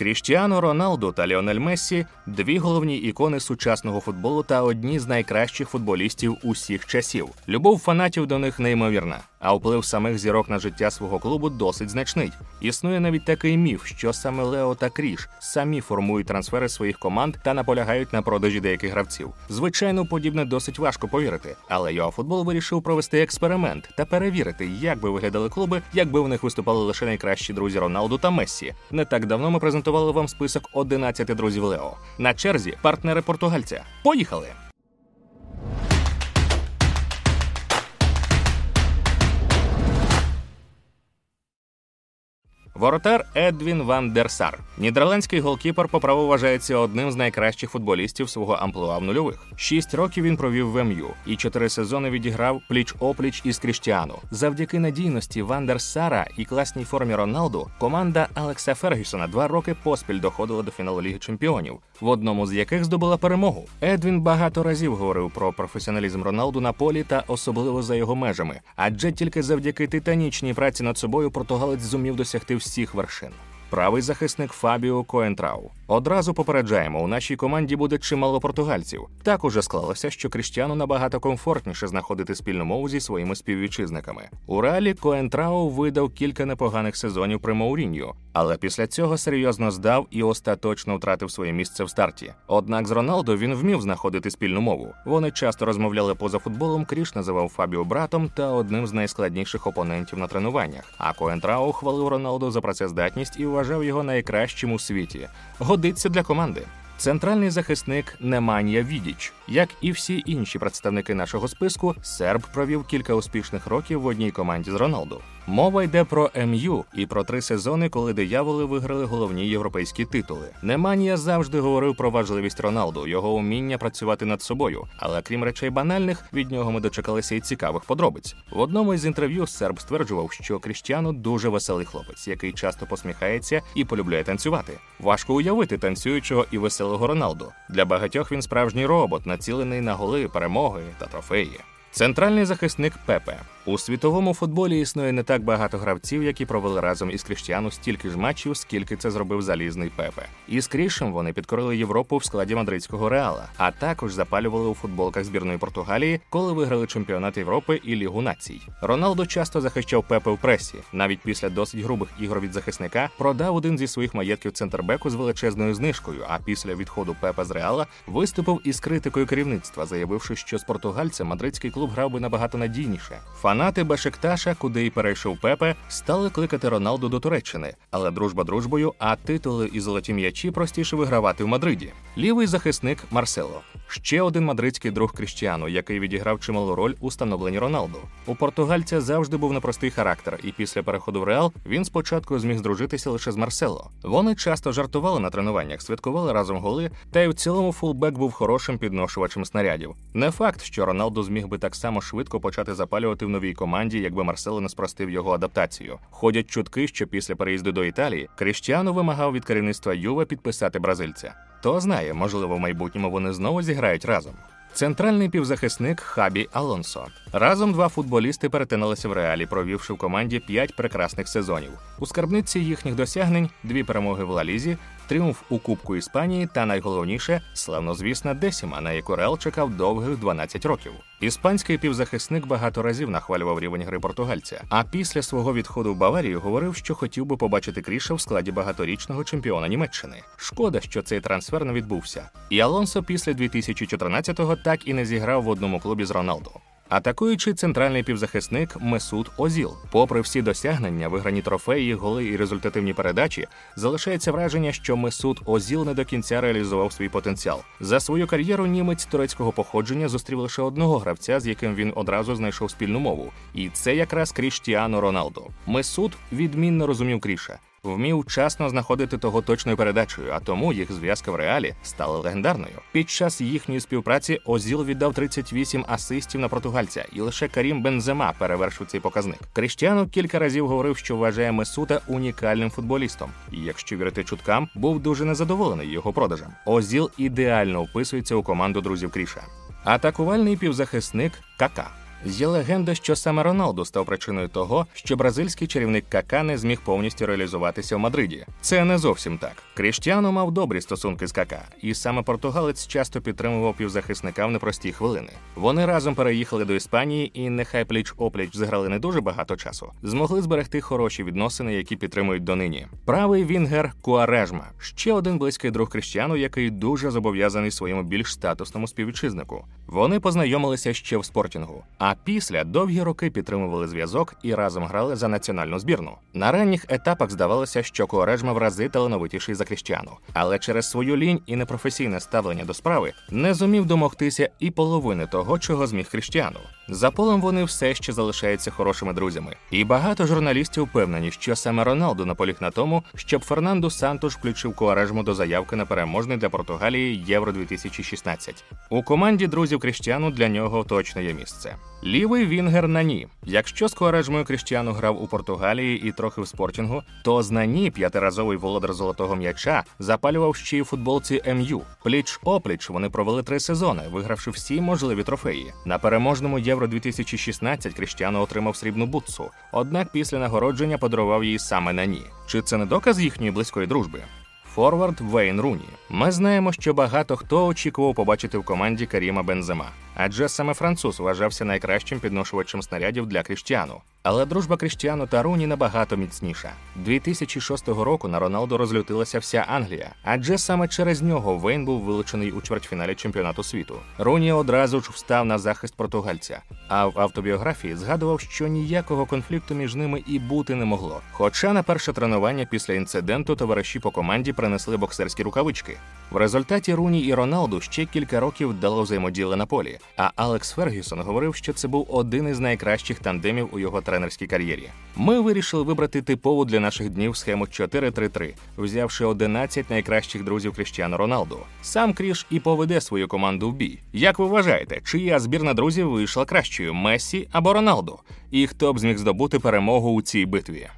Кріштіано Роналду та Ліонель Мессі дві головні ікони сучасного футболу та одні з найкращих футболістів усіх часів. Любов фанатів до них неймовірна, а вплив самих зірок на життя свого клубу досить значний. Існує навіть такий міф, що саме Лео та Кріш самі формують трансфери своїх команд та наполягають на продажі деяких гравців. Звичайно, подібне досить важко повірити, але ЮАФутбол вирішив провести експеримент та перевірити, як би виглядали клуби, якби в них виступали лише найкращі друзі Роналду та Мессі. Не так давно ми презентували вам список 11 друзів Лео. На черзі партнери португальця. Поїхали! Воротар Едвін Ван Дерсар. Нідерландський голкіпер по праву вважається одним з найкращих футболістів свого амплуа в нульових. Шість років він провів в МЮ і чотири сезони відіграв пліч опліч із Кріштіану. Завдяки надійності Ван Дерсара і класній формі Роналду команда Алекса Фергюсона два роки поспіль доходила до фіналу Ліги Чемпіонів, в одному з яких здобула перемогу. Едвін багато разів говорив про професіоналізм Роналду на полі та особливо за його межами, адже тільки завдяки титанічній праці над собою португалець зумів досягти всіх вершин. Правий захисник Фабіо Коентрау. Одразу попереджаємо, у нашій команді буде чимало португальців. Так уже склалося, що Кріштіану набагато комфортніше знаходити спільну мову зі своїми співвітчизниками. У реалі Коентрау видав кілька непоганих сезонів при Мауріньо, але після цього серйозно здав і остаточно втратив своє місце в старті. Однак з Роналдо він вмів знаходити спільну мову. Вони часто розмовляли поза футболом. Кріш називав Фабіо братом та одним з найскладніших опонентів на тренуваннях. А Коентрау хвалив Роналдо за працездатність і вважав його найкращим у світі. Годиться для команди. Центральний захисник Неманія Відіч, як і всі інші представники нашого списку, серб провів кілька успішних років в одній команді з Роналду. Мова йде про МЮ і про три сезони, коли дияволи виграли головні європейські титули. Неманія завжди говорив про важливість Роналду, його уміння працювати над собою. Але крім речей банальних, від нього ми дочекалися й цікавих подробиць. В одному із інтерв'ю серб стверджував, що Кріштіану дуже веселий хлопець, який часто посміхається і полюбляє танцювати. Важко уявити танцюючого і веселого Роналду. Для багатьох він справжній робот, націлений на голи, перемоги та трофеї. Центральний захисник Пепе у світовому футболі існує не так багато гравців, які провели разом із Кріштіану стільки ж матчів, скільки це зробив залізний Пепе. І з Крішем вони підкорили Європу в складі мадридського реала, а також запалювали у футболках збірної Португалії, коли виграли чемпіонат Європи і Лігу націй. Роналдо часто захищав Пепе в пресі. Навіть після досить грубих ігор від захисника продав один зі своїх маєтків центрбеку з величезною знижкою. А після відходу Пепе з Реала виступив із критикою керівництва, заявивши, що з португальцем мадридський клуб грав би набагато надійніше. Фанати Бешикташа, куди й перейшов Пепе, стали кликати Роналду до Туреччини, але дружба дружбою, а титули і золоті м'ячі простіше вигравати в Мадриді. Лівий захисник Марсело. Ще один мадридський друг Кріштіану, який відіграв чималу роль у становленні Роналду. У португальця завжди був непростий характер, і після переходу в Реал він спочатку зміг здружитися лише з Марсело. Вони часто жартували на тренуваннях, святкували разом голи, та й в цілому фулбек був хорошим підношувачем снарядів. Не факт, що Роналду зміг би так само швидко почати запалювати в новій команді, якби Марсело не спростив його адаптацію. Ходять чутки, що після переїзду до Італії Кріштіану вимагав від керівництва Юве підписати бразильця. Хто знає, можливо, в майбутньому вони знову зіграють разом. Центральний півзахисник Хабі Алонсо. Разом два футболісти перетиналися в реалі, провівши в команді п'ять прекрасних сезонів. У скарбниці їхніх досягнень дві перемоги в Лалізі, тріумф у Кубку Іспанії та найголовніше славнозвісна Десіма, на яку Реал чекав довгих 12 років. Іспанський півзахисник багато разів нахвалював рівень гри португальця. А після свого відходу в Баварію говорив, що хотів би побачити Кріша в складі багаторічного чемпіона Німеччини. Шкода, що цей трансфер не відбувся. І Алонсо після 2014-го так і не зіграв в одному клубі з Роналду. Атакуючий центральний півзахисник Месут Озіл. Попри всі досягнення, виграні трофеї, голи і результативні передачі, залишається враження, що Месут Озіл не до кінця реалізував свій потенціал. За свою кар'єру німець турецького походження зустрів лише одного гравця, з яким він одразу знайшов спільну мову. І це якраз Кріштіану Роналду. Месут відмінно розумів Кріша. Вмів вчасно знаходити того точною передачею, а тому їх зв'язка в реалі стала легендарною. Під час їхньої співпраці Озіл віддав 38 асистів на португальця, і лише Карім Бензема перевершив цей показник. Кріштіану кілька разів говорив, що вважає Месута унікальним футболістом, і якщо вірити чуткам, був дуже незадоволений його продажем. Озіл ідеально вписується у команду друзів Кріша. Атакувальний півзахисник Кака. Є легенда, що саме Роналду став причиною того, що бразильський чарівник Кака не зміг повністю реалізуватися в Мадриді. Це не зовсім так. Кріштіану мав добрі стосунки з Кака, і саме португалець часто підтримував півзахисника в непрості хвилини. Вони разом переїхали до Іспанії, і нехай пліч опліч зіграли не дуже багато часу, змогли зберегти хороші відносини, які підтримують донині. Правий Вінгер Куарежма ще один близький друг Кріштіану, який дуже зобов'язаний своєму більш статусному співвітчизнику. Вони познайомилися ще в спортінгу, а після довгі роки підтримували зв'язок і разом грали за національну збірну. На ранніх етапах здавалося, що Куарежма в рази талановитіший за Кріштіану, але через свою лінь і непрофесійне ставлення до справи не зумів домогтися і половини того, чого зміг Кріштіану. За полем вони все ще залишаються хорошими друзями, і багато журналістів впевнені, що саме Роналду наполіг на тому, щоб Фернандо Сантуш включив Куарежму до заявки на переможний для Португалії Євро 2016 У команді друзів Кріштіану для нього точно є місце. Лівий Вінгер Нані. Якщо з Куарежмою Кріштіану грав у Португалії і трохи в спортінгу, то з Нані п'ятиразовий володар золотого м'яча запалював ще й у футболці МЮ. Пліч опліч вони провели три сезони, вигравши всі можливі трофеї. На переможному Євро 2016 Кріштіану отримав срібну бутсу. Однак після нагородження подарував її саме Нані. Чи це не доказ їхньої близької дружби? Форвард Вейн Руні. Ми знаємо, що багато хто очікував побачити в команді Каріма Бензема, адже саме француз вважався найкращим підношувачем снарядів для Кріштіану. Але дружба Кріштіану та Руні набагато міцніша. 2006 року на Роналду розлютилася вся Англія, адже саме через нього Вейн був вилучений у чвертьфіналі чемпіонату світу. Руні одразу ж встав на захист португальця, а в автобіографії згадував, що ніякого конфлікту між ними і бути не могло. Хоча на перше тренування після інциденту товариші по команді принесли боксерські рукавички. В результаті Руні і Роналду ще кілька років дало взаємоділи на полі. А Алекс Фергюсон говорив, що це був один із найкращих тандемів у його тренерській кар'єрі. Ми вирішили вибрати типову для наших днів схему 4-3-3, взявши 11 найкращих друзів Кріштіану Роналду. Сам Кріш і поведе свою команду в бій. Як ви вважаєте, чия збірна друзів вийшла кращою Мессі або Роналду? І хто б зміг здобути перемогу у цій битві?